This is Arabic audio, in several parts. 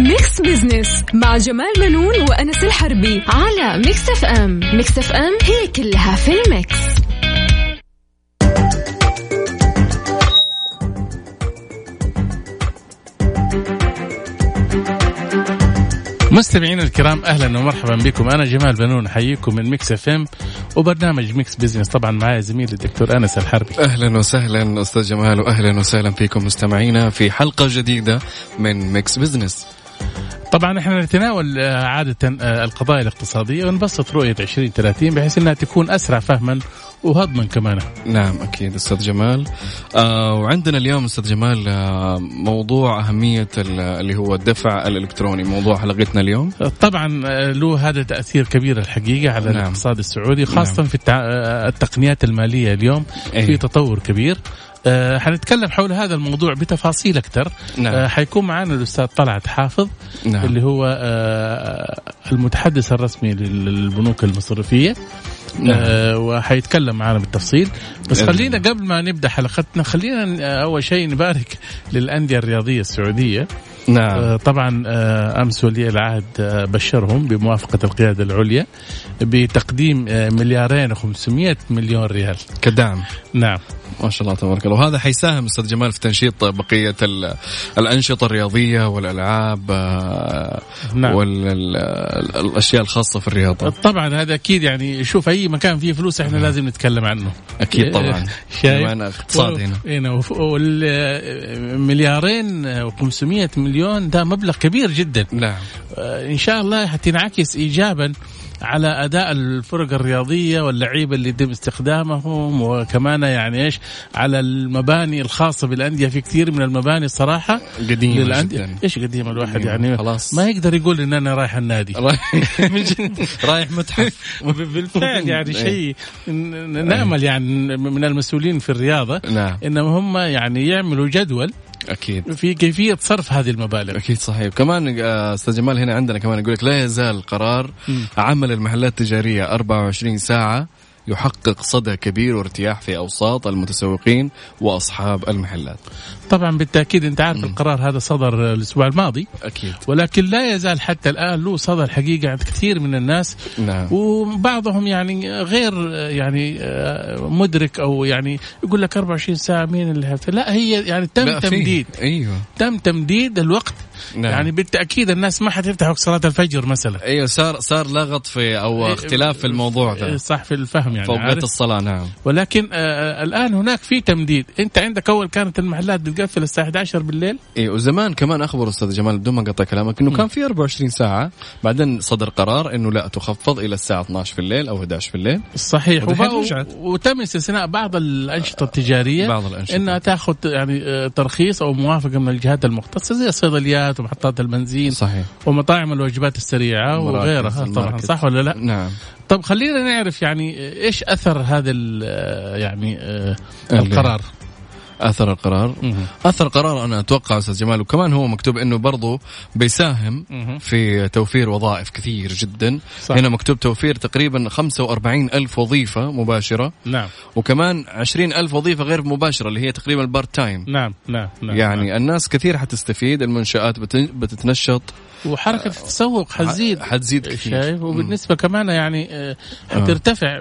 Mix Business مع جمال بنون وأنس الحربي على Mix FM Mix FM هي كلها في ال mix. مستمعينا الكرام أهلا ومرحبا بكم. أنا جمال بنون أحييكم من Mix FM وبرنامج Mix Business طبعا معي زميلي الدكتور أنس الحربي. أهلا وسهلا أستاذ جمال واهلا وسهلا فيكم مستمعينا في حلقة جديدة من Mix Business طبعا إحنا نتناول آه، عادة آه، القضايا الاقتصادية ونبسط رؤية 2030 بحيث إنها تكون أسرع فهما وهضما كمان نعم أكيد أستاذ جمال آه وعندنا اليوم أستاذ جمال آه موضوع أهمية اللي هو الدفع الإلكتروني موضوع حلقتنا اليوم طبعا آه، له هذا تأثير كبير الحقيقة على نعم. الاقتصاد السعودي خاصه نعم. في التقنيات المالية اليوم أيه. في تطور كبير آه حنتكلم حول هذا الموضوع بتفاصيل أكثر. نعم. آه حيكون معنا الأستاذ طلعت حافظ نعم. اللي هو آه المتحدث الرسمي للبنوك المصرفية. نعم. آه وحيتكلم معنا بالتفصيل. بس خلينا قبل ما نبدأ حلقتنا خلينا أول شيء نبارك للأندية الرياضية السعودية. نعم. آه طبعا آه أمس ولي العهد آه بشرهم بموافقة القيادة العليا بتقديم آه مليارين و500 مليون ريال. كدعم. نعم. ما شاء الله تبارك الله. وهذا حيساهم أستاذ جمال في تنشيط بقية الأنشطة الرياضية والألعاب آه، نعم. والاشياء الخاصة في الرياضة. طبعا هذا أكيد يعني شوف أي مكان فيه فلوس إحنا نعم. لازم نتكلم عنه. أكيد طبعا. شايف؟ اقتصاد هنا هنا والمليارين و500 مليون ده مبلغ كبير جدا. نعم. آه، إن شاء الله حتنعكس ايجابا على أداء الفرق الرياضية واللعيبة اللي يتم استخدامهم وكمان يعني إيش على المباني الخاصة بالأندية. في كثير من المباني الصراحة قديمة جدا. إيش قديمة الواحد يعني؟ خلاص. ما يقدر يقول إن أنا رايح النادي. رايح متحف. بالفعل يعني شيء نأمل يعني من المسؤولين في الرياضة نعم. إنهم هم يعني يعملوا جدول أكيد. في كيفية صرف هذه المبالغ. أكيد صحيح. كمان آه، أستاذ جمال هنا عندنا كمان يقول لك لا يزال قرار عمل المحلات التجارية 24 ساعة يحقق صدى كبير وارتياح في أوساط المتسوقين وأصحاب المحلات. طبعا بالتأكيد أنت عارف. القرار هذا صدر الأسبوع الماضي أكيد ولكن لا يزال حتى الآن له صدى الحقيقة عند كثير من الناس نعم. وبعضهم يعني غير يعني آه، مدرك أو يعني يقول لك 24 ساعة مين اللي. لا هي يعني تم تمديد أيوه تم تمديد الوقت نعم. يعني بالتأكيد الناس ما حتفتح وقت صلاة الفجر مثلا. أيوه صار صار لغط في أو إيه، اختلاف في الموضوع ده. صح في الفهم يعني فوق الصلاة نعم. ولكن آه الآن هناك في تمديد. أنت عندك أول كانت المحلات بتقفل الساعة 11 بالليل؟ أيوه وزمان كمان أخبر أستاذ جمال بدون ما أقطع كلامك إنه. كان في 24 ساعة بعدين صدر قرار إنه لا تخفض إلى الساعة 12 في الليل أو 11 في الليل صحيح. وتم استثناء بعض الأنشطة التجارية بعض الأنشطة. إنها تأخذ يعني آه، ترخيص أو موافقة من الجهات المختصة زي الصيدليات ومحطات البنزين صحيح. ومطاعم الوجبات السريعة وغيرها طبعا صح ولا لا؟ نعم. طب خلينا نعرف يعني إيش أثر هذا يعني آه، القرار؟ اثر القرار. اثر القرار أنا أتوقع أستاذ جمال وكمان هو مكتوب إنه برضه بيساهم في توفير وظائف كثير جدا. صح. هنا مكتوب توفير تقريبا 45 ألف وظيفة مباشرة. نعم. وكمان 20 ألف وظيفة غير مباشرة اللي هي تقريبا ال part time نعم نعم, نعم يعني نعم. الناس كثير حتستفيد المنشآت بتتنشط. وحركة التسوق حتزيد. حتزيد كثير. شايف؟ وبالنسبة كمان يعني آه، حترتفع آه.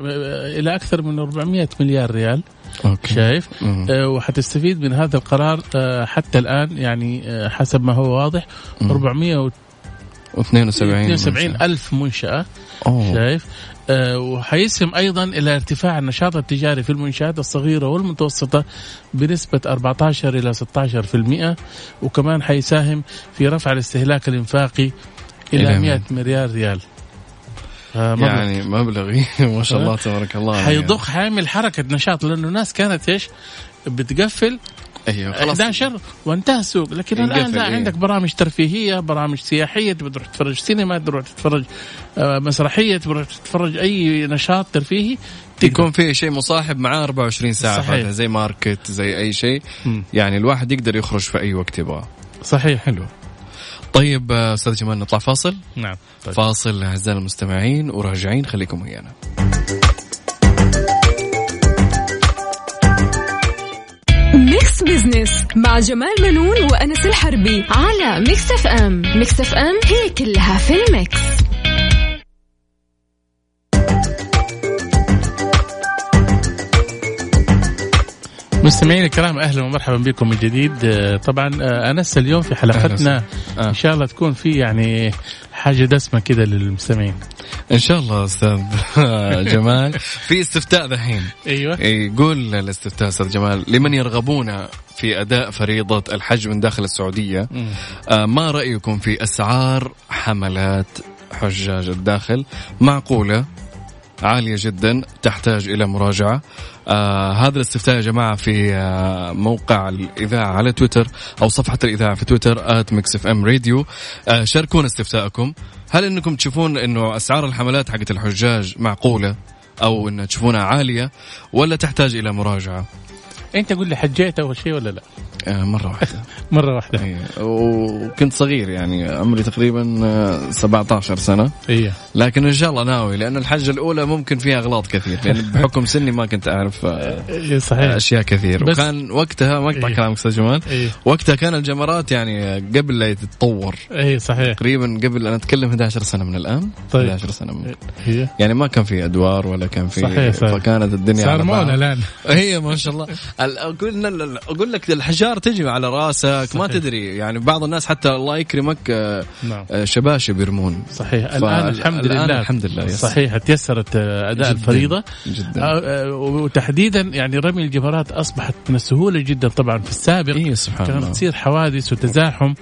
إلى أكثر من 400 مليار ريال. أوكي. شايف؟ آه وحتستفيد من هذا القرار آه حتى الآن يعني آه حسب ما هو واضح 400 72 ألف منشأة أوه. شايف؟ آه وحيسهم أيضا إلى ارتفاع النشاط التجاري في المنشآت الصغيرة والمتوسطة بنسبة 14 إلى 16% وكمان حيساهم في رفع الاستهلاك الإنفاقي إلى 100 مليار ريال. آه، مبلغ. يعني مبلغ ما شاء الله تبارك الله حيضخ يعني. حيعمل حركة نشاط لأنه الناس كانت إيش؟ بتقفل أيوه خلاص 11 وانتهى السوق لكن الآن لا إيه؟ عندك برامج ترفيهية برامج سياحية تبي تروح تتفرج سينما تروح تتفرج آه، مسرحية تروح تتفرج أي نشاط ترفيهي يكون في شيء مصاحب معاه 24 ساعة صحيح. زي ماركت زي أي شيء يعني الواحد يقدر يخرج في أي وقت يبغى صحيح حلو طيب آه، أستاذ جمال نطلع فاصل. نعم طيب. فاصل أعزائي المستمعين وراجعين خليكم ويانا Mix Mix Business مع جمال بنون وأنس الحربي على Mix FM Mix FM هي كلها في ال mix. مستمعينا الكرام أهلا ومرحبا بكم من جديد. آه، طبعا آه، أنس اليوم في حلقتنا. آه. إن شاء الله تكون في يعني حاجة دسمة كده للمستمعين. إن شاء الله أستاذ جمال. في استفتاء ذحين. أيوه. يقول الاستفتاء أستاذ جمال لمن يرغبون في أداء فريضة الحج من داخل السعودية؟ ما رأيكم في أسعار حملات حجاج الداخل؟ معقولة؟ عالية جدا تحتاج إلى مراجعة. آه هذا الاستفتاء يا جماعة في آه موقع الإذاعة على تويتر أو صفحة الإذاعة في تويتر at Mix FM Radio آه شاركونا استفتاءكم. هل أنكم تشوفون أنه أسعار الحملات حقت الحجاج معقولة أو أن تشوفونها عالية ولا تحتاج إلى مراجعة؟ أنت قول لي حجيت أول شيء ولا لا؟ آه مرة واحدة. مرة واحدة. أيه. وكنت صغير يعني عمري تقريبا 17 سنة. إيه. لكن إن شاء الله ناوي لأن الحجة الأولى ممكن فيها أغلاط كثير. لأن بحكم سني ما كنت أعرف إيه صحيح. أشياء كثير. بس وكان وقتها ما أقطع إيه. كلامك أستاذ جمال. إيه. وقتها كان الجمرات يعني قبل لا تتطور إيه صحيح. تقريبا قبل أنا أتكلم 11 سنة من الآن. طيب. 11 سنة من هي. يعني ما كان في أدوار ولا كان في صحيح صحيح. فكانت الدنيا صار مولا الآن. هي ما شاء الله. قلنا أقول لك الحجار تجي على رأسك صحيح. ما تدري. يعني بعض الناس حتى الله يكرمك نعم. شباشب يرمون صحيح. الآن الحمد الآن لله. الحمد لله يس. صحيح. تيسرت أداء جداً الفريضة. جدا. وتحديدا يعني رمي الجمرات أصبحت من السهولة جدا طبعا في السابق. إيه سبحان كانت الله. تصير حوادث وتزاحم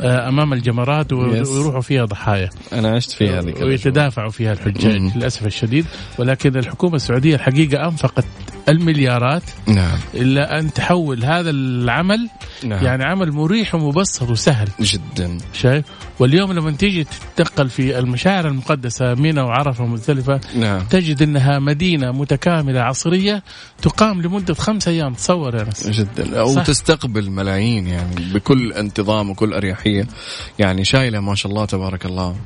أمام الجمرات ويروحوا فيها ضحايا. أنا عشت فيها هذيك ويتدافعوا فيها الحجاج للأسف الشديد. ولكن الحكومة السعودية الحقيقة أنفقت المليارات نعم. إلا أن تحول هذا العمل نعم. يعني عمل مريح ومبسط وسهل. جدا. شايف؟ واليوم لما تيجي تتنقل في المشاعر المقدسة منى وعرفة ومزدلفه نعم. تجد إنها مدينة متكاملة عصرية تقام لمدة خمسة أيام. تصور يا ناس جدا. وتستقبل ملايين يعني بكل انتظام وكل أريحية. يعني شايلة ما شاء الله تبارك الله.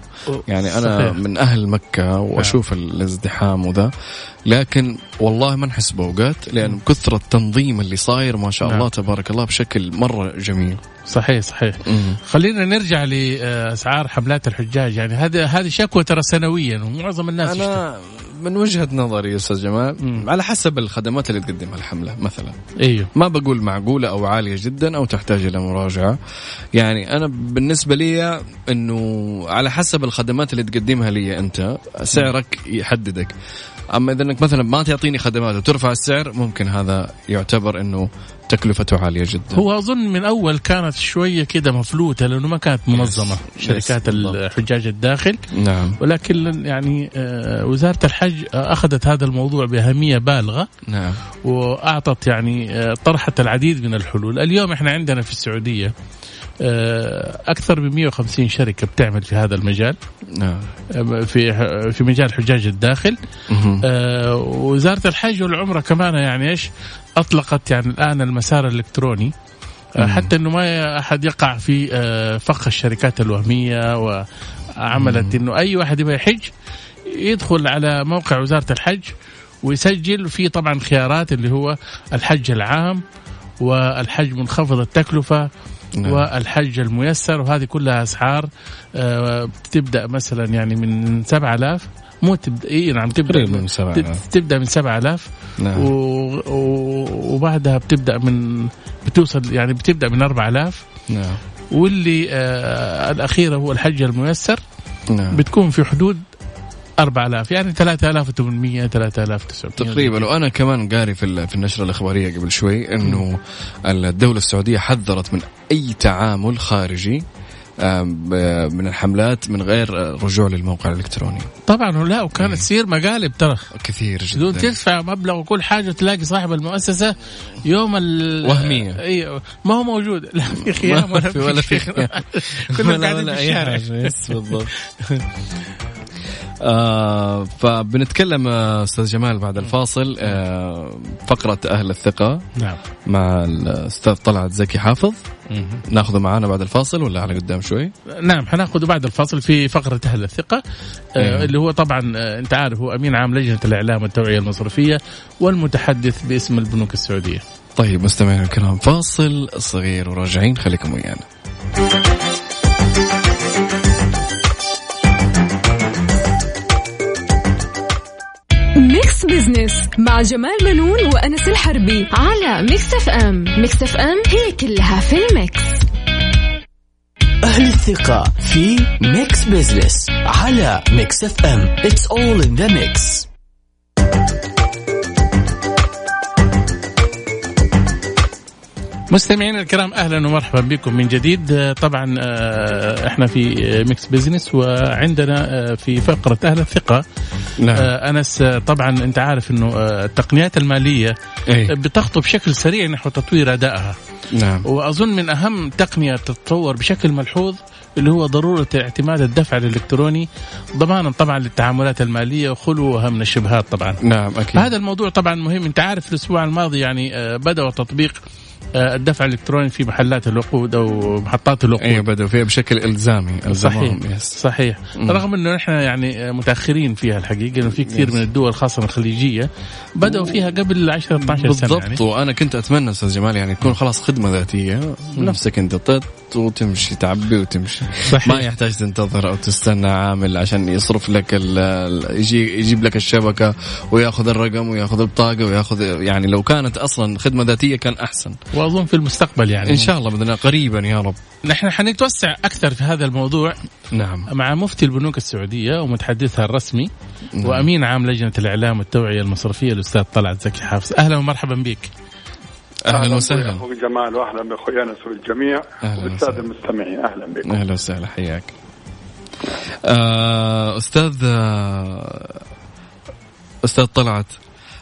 يعني أنا صحيح. من أهل مكة وأشوف الازدحام وذا. لكن والله ما نحس باوقات لأن كثرة التنظيم اللي صاير ما شاء الله نعم. تبارك الله بشكل مرة جميل صحيح صحيح مم. خلينا نرجع لأسعار حملات الحجاج يعني هذا هذه شكوى ترى سنويا ومعظم الناس. أنا من وجهة نظري يا أستاذ جمال مم. على حسب الخدمات اللي تقدمها الحملة مثلا أيوه ما بقول معقولة أو عالية جدا أو تحتاج إلى مراجعة يعني أنا بالنسبة لي أنه على حسب الخدمات اللي تقدمها لي أنت سعرك يحددك أما إذا أنك مثلا ما تعطيني خدمات وترفع السعر ممكن هذا يعتبر أنه تكلفته عالية جدا. هو أظن من أول كانت شوية كده مفلوتة لأنه ما كانت منظمة يس. شركات بالضبط. الحجاج الداخل. نعم. ولكن يعني آه، وزارة الحج آه، أخذت هذا الموضوع بأهمية بالغة. نعم. وأعطت يعني آه، طرحت العديد من الحلول. اليوم إحنا عندنا في السعودية أكثر من 150 شركة بتعمل في هذا المجال. نعم. آه، في في مجال حجاج الداخل. آه، وزارة الحج والعمرة كمان يعني إيش؟ أطلقت يعني الآن المسار الإلكتروني. آه،. حتى إنه ما أحد يقع في آه، فخ الشركات الوهمية وعملت إنه أي واحد يبغى يحج يدخل على موقع وزارة الحج ويسجل في طبعا خيارات اللي هو الحج العام والحج منخفض التكلفة نعم. والحج الميسر وهذه كلها أسعار آه، بتبدا مثلا يعني من 7000 مو تبدأ إي نعم تبدأ من سبعة ت- تبدأ من 7000 نعم. و... و... وبعدها بتبدأ من بتوصل يعني بتبدأ من 4000 نعم. واللي آه الأخيرة هو الحج الميسر. نعم. بتكون في حدود 4000 يعني 3800 3900 تقريبا. وأنا كمان قاري في في النشرة الإخبارية قبل شوي إنه الدولة السعودية حذرت من أي تعامل خارجي من الحملات من غير رجوع للموقع الإلكتروني. طبعا لا وكانت تصير مقالب ترى. كثير بدون جدا تدفع مبلغ وكل حاجة تلاقي صاحب المؤسسة يوم ال وهمية. أيوه ما هو موجود. لا في خيام ما في ولا في خيام. كلهم ولا- قاعدين ولا في الشارع. بالضبط. آه فبنتكلم آه، أستاذ جمال بعد الفاصل آه فقرة أهل الثقة نعم. مع الأستاذ طلعت زكي حافظ. ناخذه معانا بعد الفاصل ولا على قدام شوي؟ نعم حناخذ بعد الفصل في فقرة أهل الثقة آه أيوه. اللي هو طبعا آه أنت عارف هو أمين عام لجنة الإعلام والتوعية المصرفية والمتحدث باسم البنوك السعودية. طيب مستمعينا الكرام فاصل صغير وراجعين خليكم ويانا. Business مع جمال بنون وأنس الحربي على Mix FM Mix FM هي كلها في ال mix. أهل الثقة في Mix Business على Mix FM It's all in the mix. مستمعينا الكرام أهلا ومرحبا بكم من جديد طبعا آه، إحنا في Mix Business وعندنا آه، في فقرة أهل الثقة نعم. آه، أنس طبعا أنت عارف إنه التقنيات المالية أي. بتخطو بشكل سريع نحو تطوير أدائها نعم. وأظن من أهم تقنية تتطور بشكل ملحوظ اللي هو ضرورة اعتماد الدفع الإلكتروني ضمانا طبعا للتعاملات المالية وخلوها من الشبهات طبعا نعم أكيد هذا الموضوع طبعا مهم أنت عارف الأسبوع الماضي يعني بداوا تطبيق آه، الدفع الإلكتروني في محلات الوقود أو محطات الوقود أيوه بدأوا فيها بشكل إلزامي صحيح يس. صحيح مم. رغم إنه نحن يعني متأخرين فيها الحقيقة إنه في كثير يس. من الدول خاصة الخليجية بدأوا فيها قبل 10 12 سنة بالضبط يعني. وأنا كنت أتمنى أستاذ جمال يعني تكون خلاص خدمة ذاتية نفسك أنت طط وتمشي تعبي وتمشي صحيح. ما يحتاج تنتظر أو تستنى عامل عشان يصرف لك يجي يجيب لك الشبكة وياخذ الرقم وياخذ البطاقة وياخذ يعني لو كانت أصلا خدمة ذاتية كان أحسن وأظن في المستقبل يعني. إن شاء الله بدنا قريبا يا رب. نحن حنتوسع أكثر في هذا الموضوع نعم. مع مفتي البنوك السعودية ومتحدثها الرسمي نعم. وأمين عام لجنة الإعلام والتوعية المصرفية الأستاذ طلعت زكي حافظ. أهلا ومرحبا بك. أهلا وسهلا. أخوي جمال واهلا باخوي انس والجميع والساده المستمعين أهلا بكم أهلا وسهلا حياك. آه أستاذ آه أستاذ طلعت.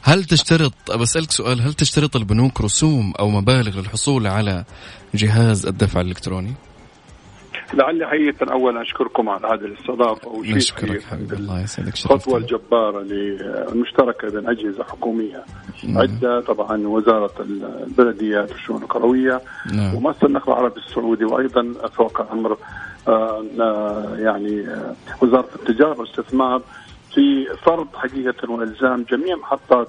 هل تشترط بسألك سؤال هل تشترط البنوك رسوم أو مبالغ للحصول على جهاز الدفع الإلكتروني؟ لعلي حقيقة أولا أشكركم على هذه الاستضافة نشكرك حبيبي الله يسعدك الخطوة الجبارة المشتركة بين أجهزة حكومية نعم. عدة طبعا وزارة البلديات والشؤون القروية نعم. ومؤسسة النقل العربي السعودي وأيضا فوق أمر آه, آه، يعني آه وزارة التجارة والاستثمار في فرض حقيقة والزام جميع محطات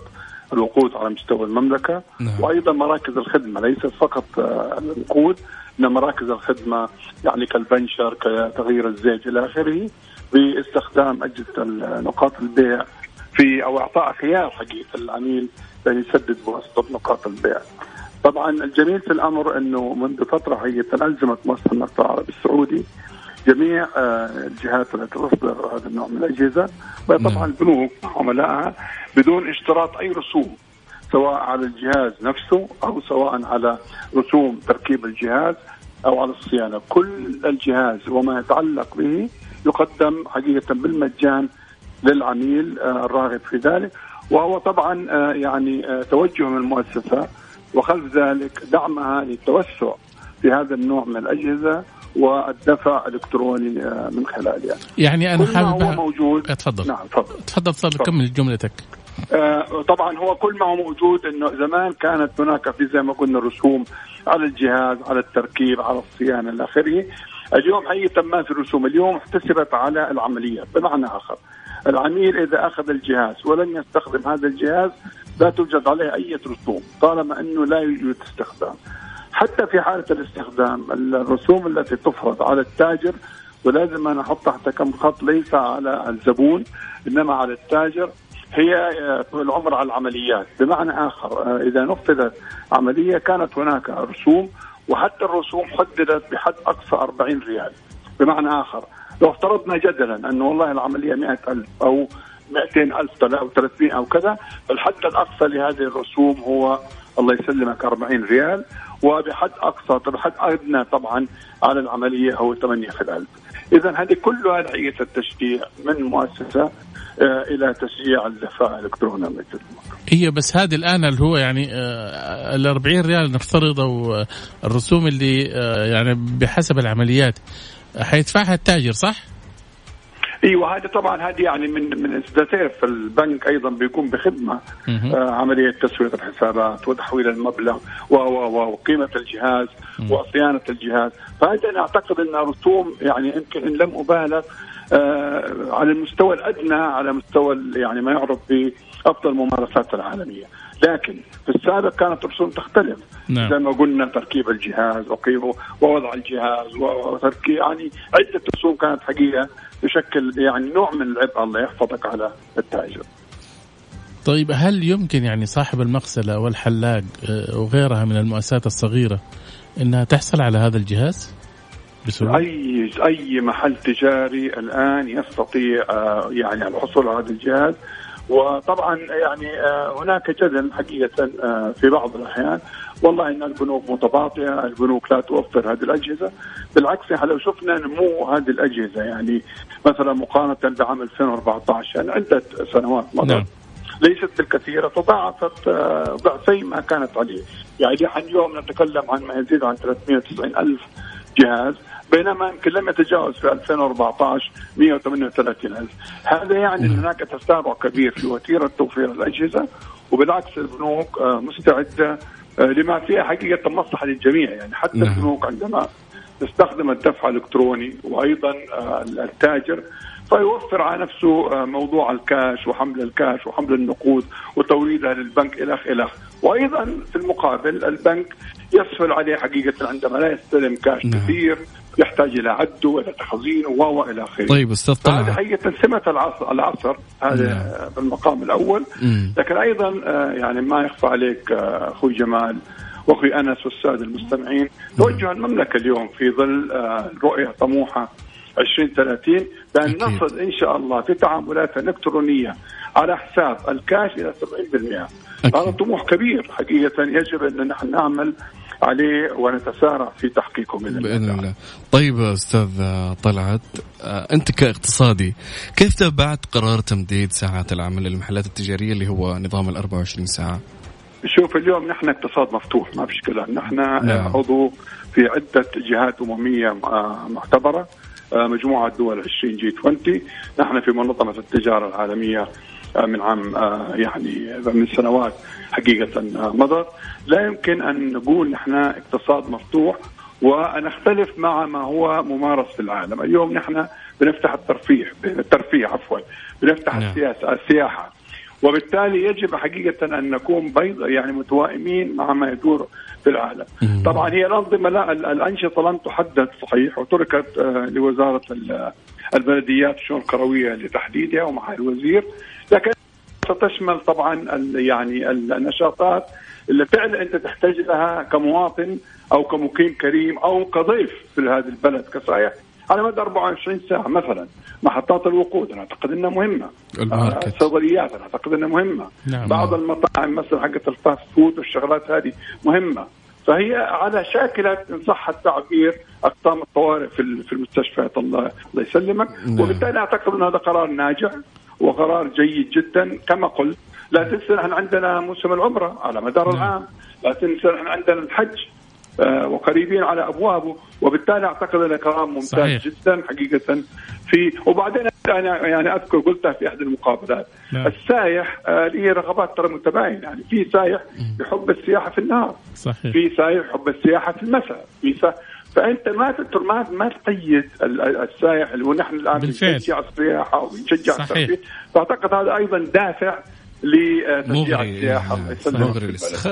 الوقود على مستوى المملكة نعم. وأيضا مراكز الخدمة ليست فقط آه، الوقود ان مراكز الخدمة يعني كالبنشر كتغيير الزيت إلى آخره باستخدام أجهزة نقاط البيع في أو إعطاء خيار حقيقة للعميل بان يسدد بواسطة نقاط البيع. طبعا الجميل في الأمر إنه منذ فترة حقيقة ألزمت مؤسسة النقد العربي السعودي جميع آه، الجهات التي تصدر هذا النوع من الأجهزة. طبعا نعم. البنوك عملائها بدون اشتراط أي رسوم سواء على الجهاز نفسه أو سواء على رسوم تركيب الجهاز أو على الصيانة، كل الجهاز وما يتعلق به يقدم حقيقة بالمجان للعميل آه، الراغب في ذلك. وهو طبعا آه، يعني توجه من المؤسسة وخلف ذلك دعمها للتوسع في هذا النوع من الأجهزة. والدفع الإلكتروني آه، من خلالها يعني. أنا حابب هو موجود. تفضل نعم تفضل تفضل تفضل كمل جملتك. آه طبعا هو كل ما هو موجود إنه زمان كانت هناك في زي ما قلنا رسوم على الجهاز على التركيب على الصيانة إلى آخره. اليوم حقيقه ما في رسوم اليوم احتسبت على العمليات بمعنى آخر العميل إذا أخذ الجهاز ولن يستخدم هذا الجهاز لا توجد عليه أي رسوم طالما إنه لا يوجد استخدام. حتى في حالة الاستخدام الرسوم التي تفرض على التاجر ولازم أنا أحط تحت كم خط ليس على الزبون إنما على التاجر هي طول العمر على العمليات. بمعنى آخر آه، إذا نفذت عملية كانت هناك رسوم وحتى الرسوم حددت بحد أقصى 40 ريال. بمعنى آخر لو افترضنا جدلا أنه والله العملية 100000 أو 200000 أو 300 أو كذا الحد الأقصى لهذه الرسوم هو الله يسلمك 40 ريال. وبحد أقصى بحد أدنى طبعا على العملية هو 8 في الألف اذا هذه كلها نوعيه التشجيع من مؤسسة آه، إلى تشجيع الدفاع الإلكتروني. هي بس هذه الآن اللي هو يعني آه، ال 40 ريال نفترض أو آه، الرسوم اللي يعني بحسب العمليات. حيدفعها التاجر صح؟ أيوه هذه طبعا هذه يعني من من في البنك أيضا بيقوم بخدمة آه عملية تسويه الحسابات وتحويل المبلغ وقيمة الجهاز وصيانة الجهاز. فهذا أنا أعتقد انها رسوم يعني يمكن أن لم أبالغ آه على المستوى الأدنى على مستوى يعني ما يعرف بأفضل الممارسات العالمية. لكن في السابق كانت الرسوم تختلف. نعم. زي ما قلنا تركيب الجهاز ووضع الجهاز وتركيب يعني عدة رسوم كانت حقيقة. تشكل يعني نوع من العبء الله يحفظك على التاجر. طيب هل يمكن يعني صاحب المغسلة والحلاق آه، وغيرها من المؤسسات الصغيرة إنها تحصل على هذا الجهاز؟ بسهولة؟ أي أي محل تجاري الآن يستطيع آه، يعني الحصول على هذا الجهاز وطبعا يعني آه، هناك جدل حقيقة آه، في بعض الأحيان. والله إن البنوك متباطئة، البنوك لا توفر هذه الأجهزة، بالعكس إحنا لو شفنا نمو هذه الأجهزة يعني مثلا مقارنة بعام 2014 يعني عدة سنوات مضت نعم. ليست بالكثيرة تضاعفت ضعفي ما كانت عليه، يعني اليوم نتكلم عن ما يزيد عن 390 ألف جهاز. بينما يمكن لم يتجاوز في 2014 138 ألف هذا يعني أن هناك تسارع كبير في وتيرة توفير الأجهزة وبالعكس البنوك آه، مستعدة آه، لما فيها حقيقة مصلحة للجميع يعني حتى نعم. البنوك عندما تستخدم الدفع الإلكتروني وأيضا آه، التاجر فيوفر على نفسه موضوع الكاش وحمل الكاش وحمل النقود وتوريدها للبنك الخ الخ وأيضا في المقابل البنك يسهل عليه حقيقة عندما لا يستلم كاش نعم. كثير يحتاج إلى عده وإلى تخزينه و إلى آخره. طيب أستاذ طلعت هذه حقيقه سمه العصر العصر. هذا نعم. بالمقام الأول. مم. لكن أيضا آه، يعني ما يخفى عليك آه، أخوي جمال وأخوي أنس والسادة المستمعين. توجه المملكة اليوم في ظل آه، رؤية طموحة 2030 بأن نصل إن شاء الله في تعاملات إلكترونية على حساب الكاش إلى 70% هذا طموح كبير حقيقة يجب أن نحن نعمل عليه ونتسارع في تحقيقه بإذن, بإذن الله. طيب أستاذ طلعت آه، أنت كاقتصادي كيف تابعت قرار تمديد ساعات العمل للمحلات التجارية اللي هو نظام ال 24 ساعة؟ شوف اليوم نحن اقتصاد مفتوح ما فيش كلام نحن نعم. عضو في عدة جهات أممية آه، معتبرة آه، مجموعة دول 20 جي 20 نحن في منظمة التجارة العالمية من عام يعني من سنوات حقيقة مضت. لا يمكن أن نقول نحن اقتصاد مفتوح ونختلف مع ما هو ممارس في العالم. اليوم نحن بنفتح الترفيه الترفيه عفوا بنفتح نعم. السياسة السياحة. وبالتالي يجب حقيقة أن نكون بيض يعني متوائمين مع ما يدور في العالم. مم. طبعا هي الأنظمة لا الأنشطة لم تحدد صحيح وتركت آه، لوزارة البلديات الشؤون القروية لتحديدها ومع الوزير. لكن ستشمل طبعا يعني النشاطات اللي فعلا أنت تحتاج لها كمواطن أو كمقيم كريم أو كضيف في هذا البلد. كسائح على مدى 24 ساعة مثلا محطات الوقود أنا اعتقد إنها مهمة. ال market الصيدليات أنا اعتقد إنها مهمة. نعم. بعض المطاعم مثلا حقت ال fast food والشغلات هذه مهمة. فهي على شاكلة إن صح التعبير أقسام الطوارئ في في المستشفيات الله الله يسلمك. نعم. وبالتالي أعتقد إن هذا قرار ناجح. وقرار جيد جدا كما قلت. لا تنسى نحن عندنا موسم العمرة على مدار نعم. العام. لا تنسى نحن عندنا الحج آه، وقريبين على أبوابه. وبالتالي أعتقد انه كلام ممتاز صحيح. جدا حقيقة في وبعدين أنا يعني أذكر قلتها في أحد المقابلات. نعم. السايح آه له رغبات ترى متباينه يعني في سايح يحب السياحة في النهار. صحيح. في سايح يحب السياحة في المساء. في سا... فأنت ما ما ما تقيد السائح اللي ونحن الآن بنشجع السياحه ونشجع الترفيه فأعتقد هذا أيضا دافع لتشجيع السياحه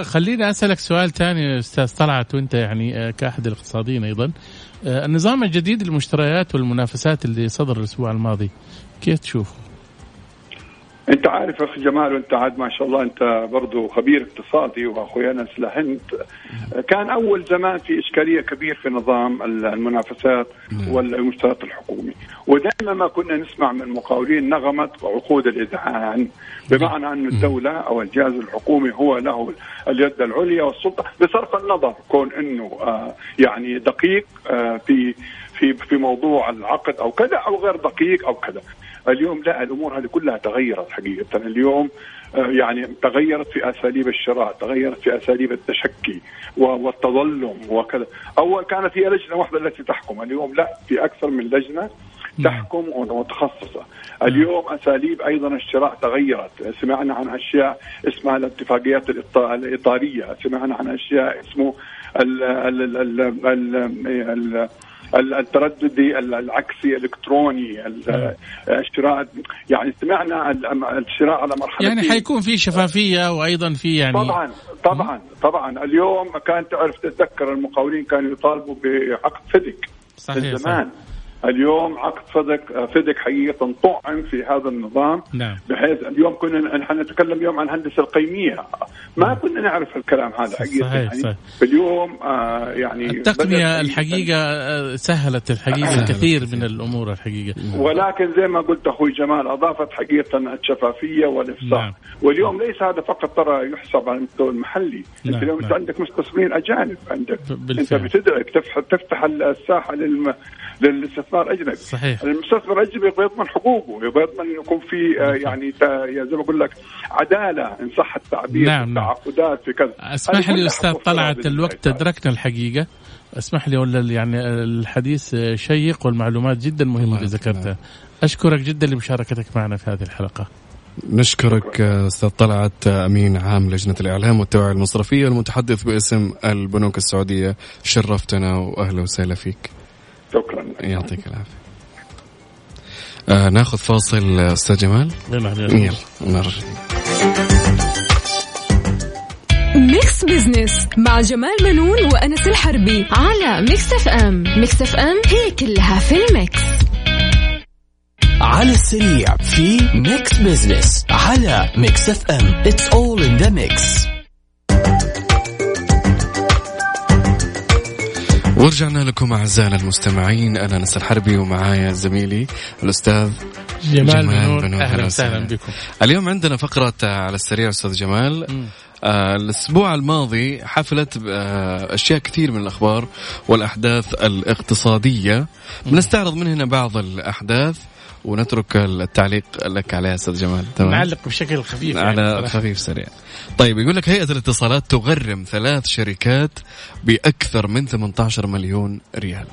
خليني أسألك سؤال ثاني أستاذ طلعت وأنت يعني آه، كأحد الاقتصاديين أيضا. آه، النظام الجديد للمشتريات والمنافسات اللي صدر الأسبوع الماضي كيف تشوفه؟ انت عارف أخي جمال وانت عاد ما شاء الله انت برضه خبير اقتصادي واخوي انس لهند كان اول زمان في إشكالية كبيره في نظام المنافسات. والمشتريات الحكومي. ودائما ما كنا نسمع من مقاولين نغمة وعقود الإذعان بمعنى أن الدولة أو الجهاز الحكومي هو له اليد العليا والسلطة بصرف النظر كون إنه آه يعني دقيق آه في في في موضوع العقد أو كذا أو غير دقيق أو كذا. اليوم لا الأمور هذه كلها تغيرت حقيقة. اليوم آه، يعني تغيرت في أساليب الشراء، تغيرت في أساليب التشكي والتظلم وكذا، أول كانت هي لجنة واحدة التي تحكم، اليوم لا في أكثر من لجنة تحكم ومتخصصة. اليوم أساليب أيضا الشراء تغيرت، سمعنا عن أشياء اسمها الاتفاقيات الإطارية، سمعنا عن أشياء اسمه ال ال ال ال ال الترددي العكسي الإلكتروني الشراء يعني سمعنا الشراء على مرحلة يعني حيكون في شفافية وأيضا في يعني طبعا طبعا طبعا. اليوم كان تعرف تتذكر المقاولين كانوا يطالبوا بعقد فدك صحيح زمان. صحيح. اليوم عقد فدك فدك حقيقه طعن في هذا النظام نعم. بحيث اليوم كنا نحن نتكلم اليوم عن الهندسة القيمية ما نعم. كنا نعرف الكلام هذا حقيقة صحيح يعني صحيح. اليوم آه يعني التقنية الحقيقة آه، سهلت الحقيقة الكثير من الأمور الحقيقة ولكن زي ما قلت أخوي جمال أضافت حقيقة الشفافية والإفصاح نعم. واليوم ليس هذا فقط ترى يحسب على المستوى المحلي نعم. أنت اليوم نعم. انت عندك مستثمرين أجانب عندك بالفعل. أنت بتدعك تفتح تفتح الساحة للم... للاستثمار أجنبي. صحيح. المستثمر الأجنبي يبغى يضمن حقوقه يبغى يضمن يكون في آه، يعني زي ما أقول لك عدالة إن صح التعبير نعم, نعم. تعاقدات في كذا. اسمح لي أستاذ طلعت الوقت ادركنا الحقيقة. اسمح لي ولا يعني الحديث شيق والمعلومات جدا مهمة اللي ذكرتها. أشكرك جدا لمشاركتك معنا في هذه الحلقة. نشكرك أستاذ طلعت أمين عام لجنة الإعلام والتوعية المصرفية المتحدث باسم البنوك السعودية. شرفتنا واهلا وسهلا فيك. شكرا. يعطيك العافية. آه ناخذ فاصل أستاذ جمال. يلا نرجع. Mix Business مع جمال بنون وأنس الحربي على Mix FM. Mix FM هي كلها في ال mix. على السريع في Mix Business على Mix FM. It's all in the mix ورجعنا لكم اعزائنا المستمعين. أنا انس الحربي ومعايا زميلي الأستاذ جمال, جمال بنون أهلا وسهلا بكم. اليوم عندنا فقرة على السريع أستاذ جمال. آه الأسبوع الماضي حفلت آه أشياء كثير من الأخبار والأحداث الاقتصادية. بنستعرض من هنا بعض الأحداث. ونترك التعليق لك عليها أستاذ جمال. تمام؟ نعلق بشكل خفيف على يعني خفيف سريع. طيب يقول لك هيئة الاتصالات تغرم ثلاث شركات بأكثر من 18 مليون ريال.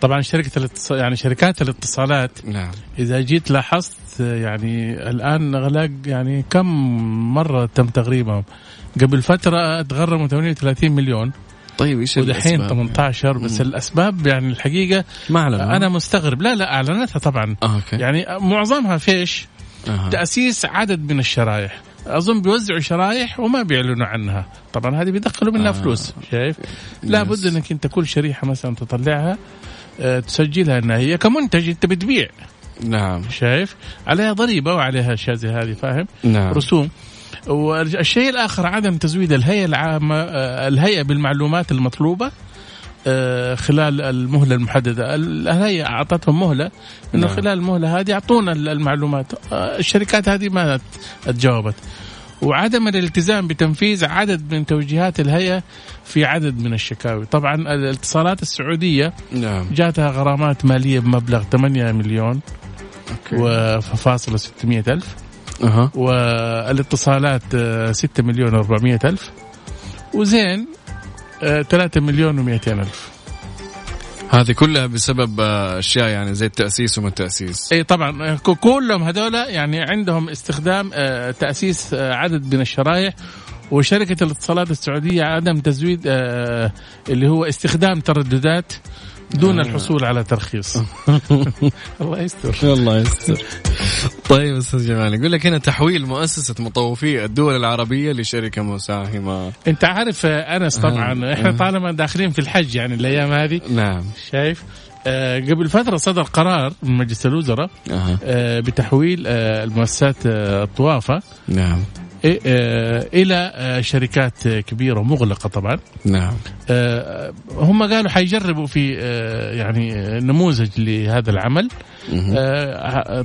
طبعا شركة الاتصال يعني شركات الاتصالات نعم. إذا جيت لاحظت يعني الآن أغلاق يعني كم مرة تم تغريمهم؟ قبل فترة تغرموا 38 مليون. طيب إيش ودحين 18 بس مم. الأسباب يعني الحقيقة ما أعلن أنا مستغرب. لا لا أعلنتها طبعا. آه، أوكي. يعني معظمها فيش آه. تأسيس عدد من الشرايح أظن بيوزعوا شرايح وما بيعلنوا عنها. طبعا هذه بيدخلوا منها آه. فلوس شايف؟ لابد إنك أنت كل شريحة مثلا تطلعها آه، تسجلها إنها هي كمنتج أنت بتبيع. نعم. شايف؟ عليها ضريبة وعليها أشياء زي هذه فاهم؟ نعم. رسوم. والشيء الآخر عدم تزويد الهيئة العامة آه، الهيئة بالمعلومات المطلوبة آه، خلال المهلة المحددة. الهيئة أعطتهم مهلة إنه نعم. خلال المهلة هذه اعطونا المعلومات. آه، الشركات هذه ما تجاوبت. وعدم الالتزام بتنفيذ عدد من توجيهات الهيئة في عدد من الشكاوي. طبعا الاتصالات السعودية نعم. جاتها غرامات مالية بمبلغ 8 مليون وفاصلة 600 ألف. أه. والاتصالات 6 مليون و400 ألف. وزين 3 آه، مليون و200 ألف. هذه كلها بسبب آه، أشياء يعني زي التأسيس وما التأسيس. اي طبعا آه، كلهم هذول يعني عندهم استخدام تأسيس عدد من الشرايح. وشركة الاتصالات السعودية عدم تزويد اللي هو استخدام ترددات. دون آه. الحصول على ترخيص. الله يستر. الله يستر. طيب أستاذ جمال يقول لك هنا تحويل مؤسسة مطوفي الدول العربية لشركة مساهمة. أنت عارف أنس طبعا آه. إحنا طالما داخلين في الحج يعني الأيام هذه. نعم. شايف؟ آه قبل فترة صدر قرار من مجلس الوزراء آه بتحويل آه المؤسسات آه الطوافة. نعم. آه، إلى آه، شركات كبيرة ومغلقة طبعا. نعم. آه، هم قالوا حيجربوا في يعني نموذج لهذا العمل.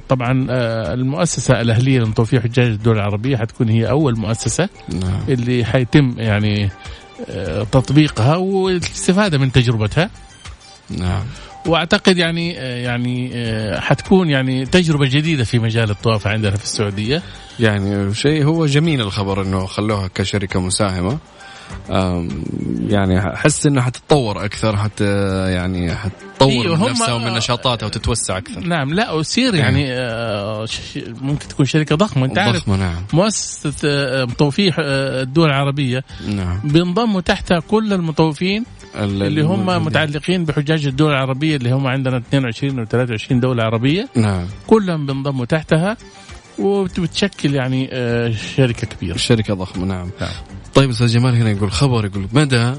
طبعا المؤسسة الأهلية لتوفير حجاج الدول العربية حتكون هي أول مؤسسة نعم. اللي حيتم يعني تطبيقها والاستفادة من تجربتها. نعم. وأعتقد يعني يعني حتكون يعني تجربة جديدة في مجال الطواف عندنا في السعودية. يعني شيء هو جميل الخبر إنه خلوها كشركة مساهمة. يعني أحس انها حتتطور أكثر حتى يعني حتطور إيه من نفسها ومن نشاطاتها وتتوسع أكثر. نعم لا وتصير إيه. يعني آه ممكن تكون شركة ضخمة. أنت عارف ضخمة نعم. مؤسسة آه، مطوفي آه، الدول العربية نعم. بينضموا تحتها كل المطوفين اللي هم متعلقين بحجاج الدول العربية اللي هم عندنا 22 و 23 دولة عربية. نعم. كلهم بينضموا تحتها وبتشكل يعني آه، شركة كبيرة. شركة ضخمة نعم, نعم. طيب أستاذ جمال هنا يقول خبر يقول مدى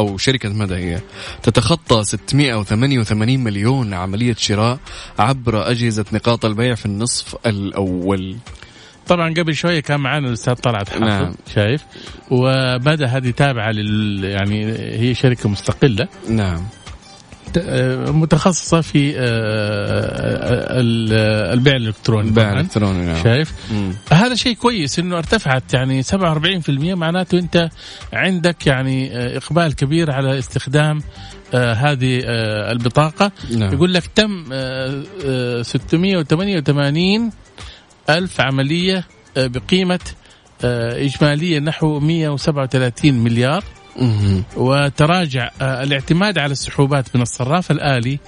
أو شركة مدى هي تتخطى 688 مليون عملية شراء عبر أجهزة نقاط البيع في النصف الأول. طبعا قبل شوية كان معنا الأستاذ طلعت حافظ نعم. شايف؟ وبدا هذه تابعة لل يعني هي شركة مستقلة. نعم. متخصصة في آه، آه، البيع الإلكتروني البيع الإلكتروني نعم. شايف مم. هذا شيء كويس إنه ارتفعت يعني 47% معناته أنت عندك يعني آه، إقبال كبير على استخدام هذه البطاقة نعم. يقول لك تم 688 ألف عملية بقيمة إجمالية نحو 137 مليار وتراجع آه، الاعتماد على السحوبات من الصراف الآلي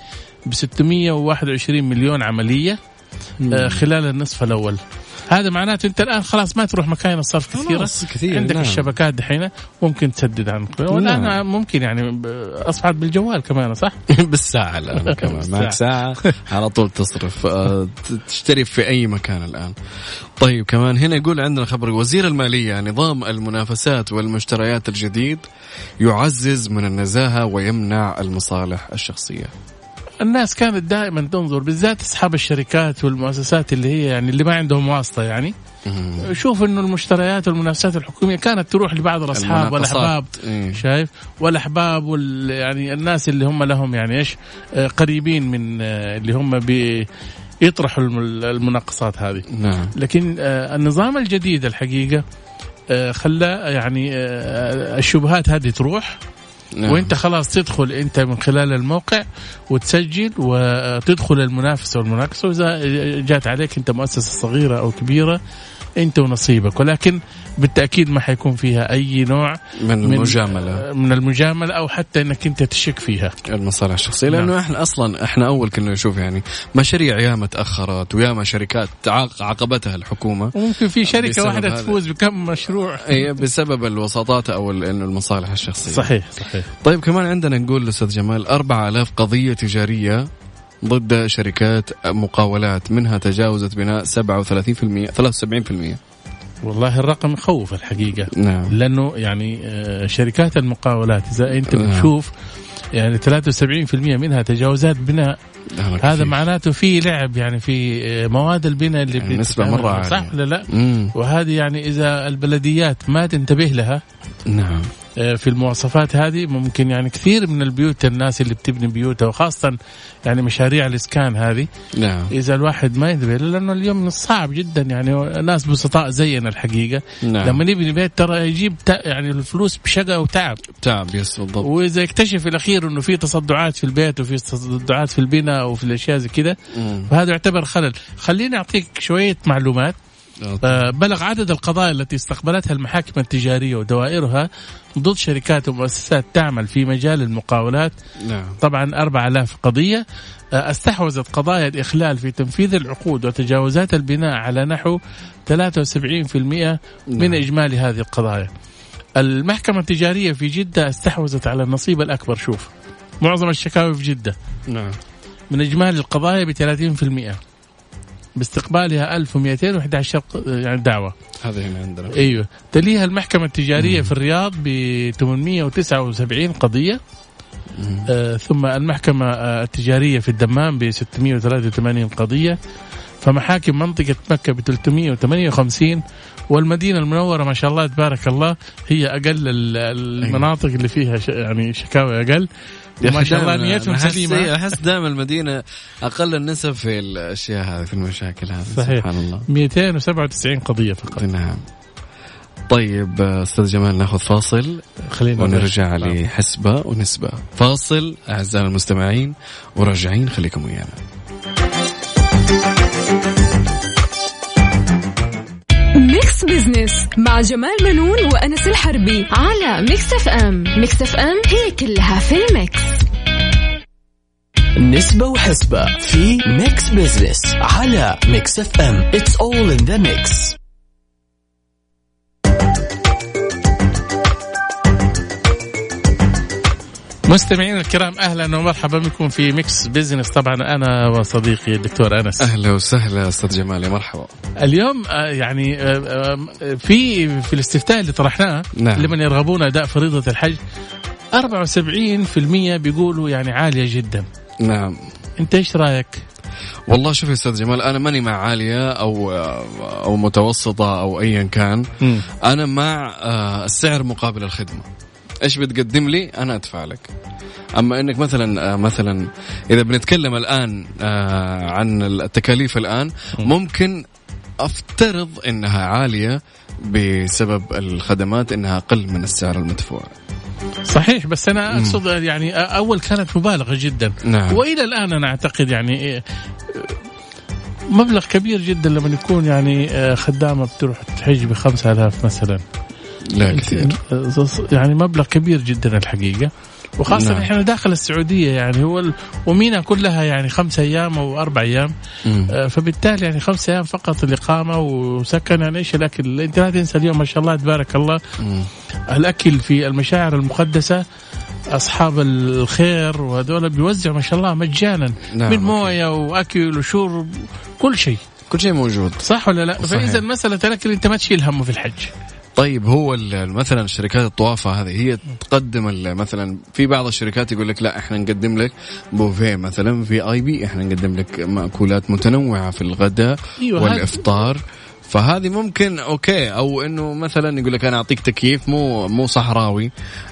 ب 621 مليون عملية آه، خلال النصف الأول. هذا معناته انت الآن خلاص ما تروح مكاين الصرف كثيرة. كثير عندك نعم. الشبكات دحين ممكن تسدد عنك. والآن نعم. ممكن يعني اصبحت بالجوال كمان صح؟ بالساعة الآن كمان. معك ساعة على طول تصرف. آه، تشتري في أي مكان الآن. طيب كمان هنا يقول عندنا خبر وزير المالية نظام المنافسات والمشتريات الجديد يعزز من النزاهة ويمنع المصالح الشخصية. الناس كانت دائما تنظر بالذات أصحاب الشركات والمؤسسات اللي هي يعني اللي ما عندهم واسطة يعني. شوف إنه المشتريات والمنافسات الحكومية كانت تروح لبعض الأصحاب والأحباب إيه. شايف؟ والأحباب وال يعني الناس اللي هم لهم يعني إيش آه، قريبين من آه، اللي هم بي يطرحوا المناقصات هذه. نعم. لكن آه، النظام الجديد الحقيقة خلى يعني الشبهات هذه تروح. نعم. وانت خلاص تدخل انت من خلال الموقع وتسجل وتدخل المنافسة والمناقصه وإذا جات عليك انت مؤسسة صغيرة أو كبيرة انت ونصيبك ولكن بالتأكيد ما حيكون فيها أي نوع من المجاملة. من المجاملة أو حتى إنك أنت تشك فيها. المصالح الشخصية لأنه نعم. إحنا أصلا إحنا أول كنا نشوف يعني مشاريع ياما تاخرت وياما شركات عاقبتها الحكومة. وممكن في شركة واحدة تفوز بكم مشروع. اي بسبب الوساطات أو إنه المصالح الشخصية. صحيح صحيح. طيب كمان عندنا نقول أستاذ جمال 4000 قضية تجارية ضد شركات مقاولات منها تجاوزت بناء 37% 73% والله الرقم يخوف الحقيقة نعم. لأنه يعني آه، شركات المقاولات إذا أنت نعم. بتشوف يعني 73% منها تجاوزات بناء هذا معناته في لعب يعني في آه، مواد البناء اللي يعني نسبة مرة صح ولا لا؟ مم. وهذه يعني إذا البلديات ما تنتبه لها نعم. آه، في المواصفات هذه ممكن يعني كثير من البيوت الناس اللي بتبني بيوتها وخاصة يعني مشاريع الإسكان هذه. نعم. إذا الواحد ما ينتبه لأنه اليوم صعب جدا يعني ناس بسطاء زينا الحقيقة. نعم. لما نبني بيت ترى يجيب يعني الفلوس بشقة وتعب. تعب يس بالضبط. وإذا اكتشف في الأخير إنه في تصدعات في البيت وفي تصدعات في البناء وفي الأشياء زي كذا فهذا يعتبر خلل. خليني أعطيك شوية معلومات. بلغ عدد القضايا التي استقبلتها المحاكم التجارية ودوائرها ضد شركات ومؤسسات تعمل في مجال المقاولات. نعم. طبعا 4000 قضية. آه، استحوذت قضايا الإخلال في تنفيذ العقود وتجاوزات البناء على نحو 73% من نعم. إجمالي هذه القضايا. المحكمة التجارية في جدة استحوذت على النصيب الأكبر شوف. معظم الشكاوي في جدة. نعم. من إجمالي القضايا ب 30% باستقبالها 1211 يعني دعوة. هذه هنا عندنا. أيوه. تليها المحكمة التجارية مم. في الرياض ب 879 قضية. آه ثم المحكمة آه التجارية في الدمام ب 683 قضية. فمحاكم منطقة مكة ب 358 والمدينة المنورة ما شاء الله تبارك الله هي أقل المناطق اللي فيها يعني شكاوي أقل. ما شاء الله نيتهم سليمة. أحس دائما المدينة أقل النسب في الأشياء هذه في المشاكل هذه صحيح. سبحان الله. 297 قضية فقط. نعم. طيب أستاذ جمال نأخذ فاصل خلينا ونرجع نعم. لحسبة ونسبة. فاصل اعزائنا المستمعين وراجعين خليكم ويانا. Mix Business مع جمال بنون وأنس الحربي على Mix FM Mix FM هي كلها في ال mix. نسبة وحسبة في Mix Business على Mix FM It's all in the mix مستمعينا الكرام أهلا ومرحبا بكم في Mix Business طبعا أنا وصديقي الدكتور أنس. أهلا وسهلا أستاذ جمال مرحبا. اليوم آه، يعني آه، آه، في في الاستفتاء اللي طرحناه نعم. لمن يرغبون أداء فريضة الحج 74% بيقولوا يعني عالية جدا. نعم. أنت إيش رأيك؟ والله شوف يا أستاذ جمال أنا ماني مع عالية أو أو متوسطة أو ايا كان. م. أنا مع السعر مقابل الخدمة. إيش بتقدم لي؟ أنا أدفع لك. أما إنك مثلا مثلا إذا بنتكلم الآن عن التكاليف الآن ممكن أفترض إنها عالية بسبب الخدمات إنها أقل من السعر المدفوع. صحيح بس أنا أقصد يعني أول كانت مبالغة جدا. نعم. وإلى الآن أنا أعتقد يعني مبلغ كبير جدا لما يكون يعني آه، خدامة بتروح تحج ب 5000 مثلا. لا كثير. يعني مبلغ كبير جدا الحقيقة. وخاصة نعم. إحنا داخل السعودية يعني هو ومينا كلها يعني خمسة أيام أو أربع أيام. آه فبالتالي يعني خمسة أيام فقط الاقامة وسكن. يعني إيش الأكل؟ أنت لا تنسى اليوم ما شاء الله تبارك الله. مم. الأكل في المشاعر المقدسة أصحاب الخير وهذول بيوزعوا ما شاء الله مجانا. نعم. من موية وأكل وشرب كل شيء. كل شيء موجود. صح ولا لا؟ فإذا مساله الاكل أنت ما تشيل همه في الحج. طيب هو مثلا شركات الطوافة هذه هي تقدم مثلا في بعض الشركات يقول لك لا إحنا نقدم لك بوفيه مثلا في VIP إحنا نقدم لك مأكولات متنوعة في الغداء أيوة والإفطار. فهذه ممكن okay أو إنه مثلا يقول لك أنا أعطيك تكييف مو مو صحراوي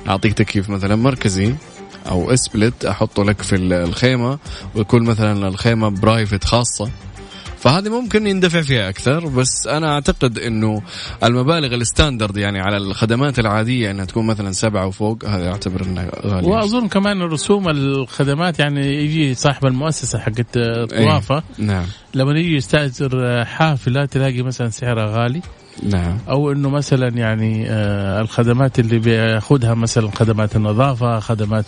أعطيك تكييف مثلا مركزي أو split أحطه لك في الخيمة ويكون مثلا الخيمة private خاصة. فهذه ممكن يندفع فيها أكثر بس أنا أعتقد إنه المبالغ ال standard يعني على الخدمات العادية إنها تكون مثلا سبعة وفوق هذا اعتبر انها غاليه وأظن كمان رسوم الخدمات يعني يجي صاحب المؤسسة حقت الطوافه إيه نعم. لما يجي يستأجر حافله تلاقي مثلا سعرها غالي. نعم. أو إنه مثلا يعني آه الخدمات اللي بيأخذها مثلا خدمات النظافة خدمات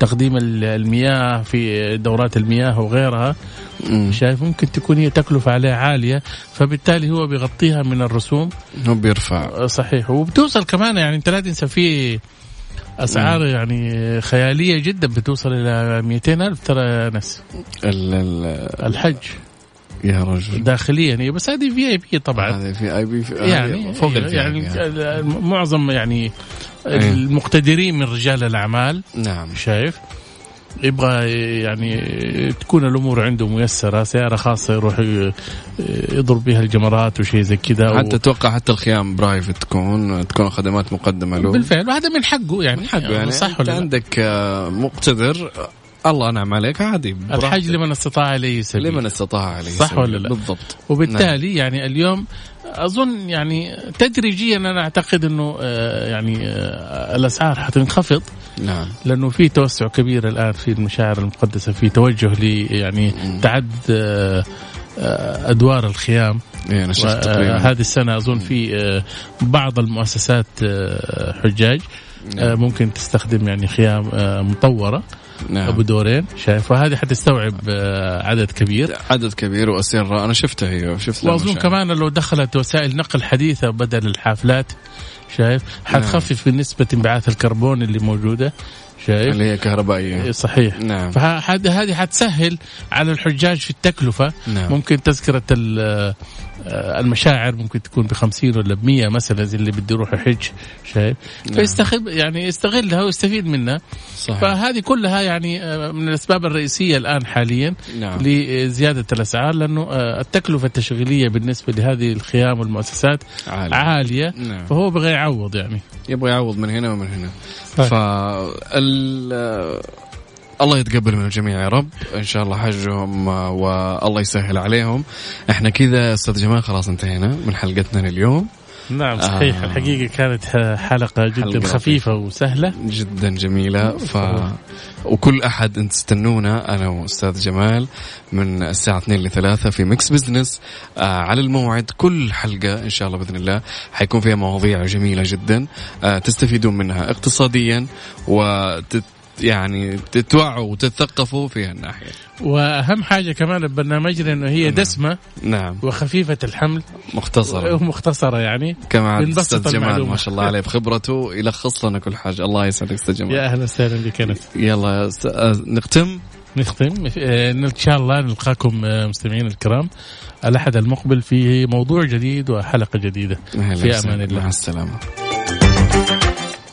تقديم المياه في دورات المياه وغيرها. شايف ممكن تكون هي تكلفة عليه عالية فبالتالي هو بيغطيها من الرسوم. هو بيرفع. آه صحيح. وبتوصل كمان يعني انت لا تنسى في أسعار يعني خيالية جدا بتوصل إلى 200 ألف. ترى ناس. الحج. يا رجل. داخليا. هي بس هذه في اي بي طبعا. هذه في اي بي يعني فوق يعني, يعني. معظم يعني إيه. المقتدرين من رجال الأعمال نعم. شايف؟ يبغى يعني تكون الأمور عنده ميسرة سيارة خاصة يروح يضرب بها الجمرات وشيء زي كذا حتى أتوقع حتى الخيام برايفت تكون تكون خدمات مقدمة له. بالفعل وهذا من حقه يعني. من حقه يعني. صح ولا عندك مقتدر الله أنعم عليك عادي الحج لمن استطاع إليه سبيل. لمن استطاع عليه صح ولا لا؟ بالضبط. وبالتالي نعم. يعني اليوم أظن يعني تدريجيا أنا أعتقد إنه آه، يعني آه، الأسعار حتنخفض. نعم. لأنه في توسع كبير الآن في المشاعر المقدسة في توجه ل يعني تعد آه، أدوار الخيام. إيه أنا شفت هذه السنة أظن في بعض المؤسسات حجاج نعم. ممكن تستخدم يعني خيام مطورة نعم. أبو دورين شايف فهذه حتستوعب آه، عدد كبير. عدد كبير وأسير أنا شفتها هي شفت وأظن كمان لو دخلت وسائل نقل حديثة بدل الحافلات شايف؟ حتخفف نعم. من نسبة انبعاث الكربون اللي موجودة شايف؟ اللي هي كهربائية. إيه، صحيح. نعم. فهذه حتسهل على الحجاج في التكلفة. نعم. ممكن تذكرة المشاعر ممكن تكون ب 50 ولا ب 100 مثلا زي اللي بده يروح يحج شايف نعم. فيستغل يعني يستغلها ويستفيد منها صحيح. فهذه كلها يعني آه، من الأسباب الرئيسية الآن حاليا نعم. لزيادة الأسعار لأنه آه، التكلفة التشغيلية بالنسبة لهذه الخيام والمؤسسات عالية, عالية نعم. فهو يبغى يعوض يعني يبغى يعوض من هنا ومن هنا ف الله يتقبل من الجميع يا رب. إن شاء الله حجهم والله يسهل عليهم. إحنا كذا أستاذ جمال خلاص انتهينا من حلقتنا اليوم نعم صحيح. آه الحقيقة كانت حلقة جدا حلقة خفيفة وسهلة. جدا جميلة. ف وكل أحد أنت تستنونا أنا وأستاذ جمال من الساعة 2 ل 3 في Mix Business آه على الموعد كل حلقة إن شاء الله بإذن الله حيكون فيها مواضيع جميلة جدا. آه تستفيدون منها اقتصاديا وتت يعني تتوعوا وتتثقفوا في هالناحية. وأهم حاجة كمان ببرنامجنا إنه هي نعم. دسمة نعم. وخفيفة الحمل. مختصرة. ومختصره يعني. كما أستاذ جمال ما شاء الله عليه بخبرته يلخص لنا كل حاجة. الله يسعدك أستاذ جمال. يا أهلا وسهلا بك انس يلا نختم؟ نختم. آه، إن شاء الله نلقاكم آه، مستمعين الكرام. الأحد المقبل في موضوع جديد وحلقة جديدة. في أمان الله. مع السلامة.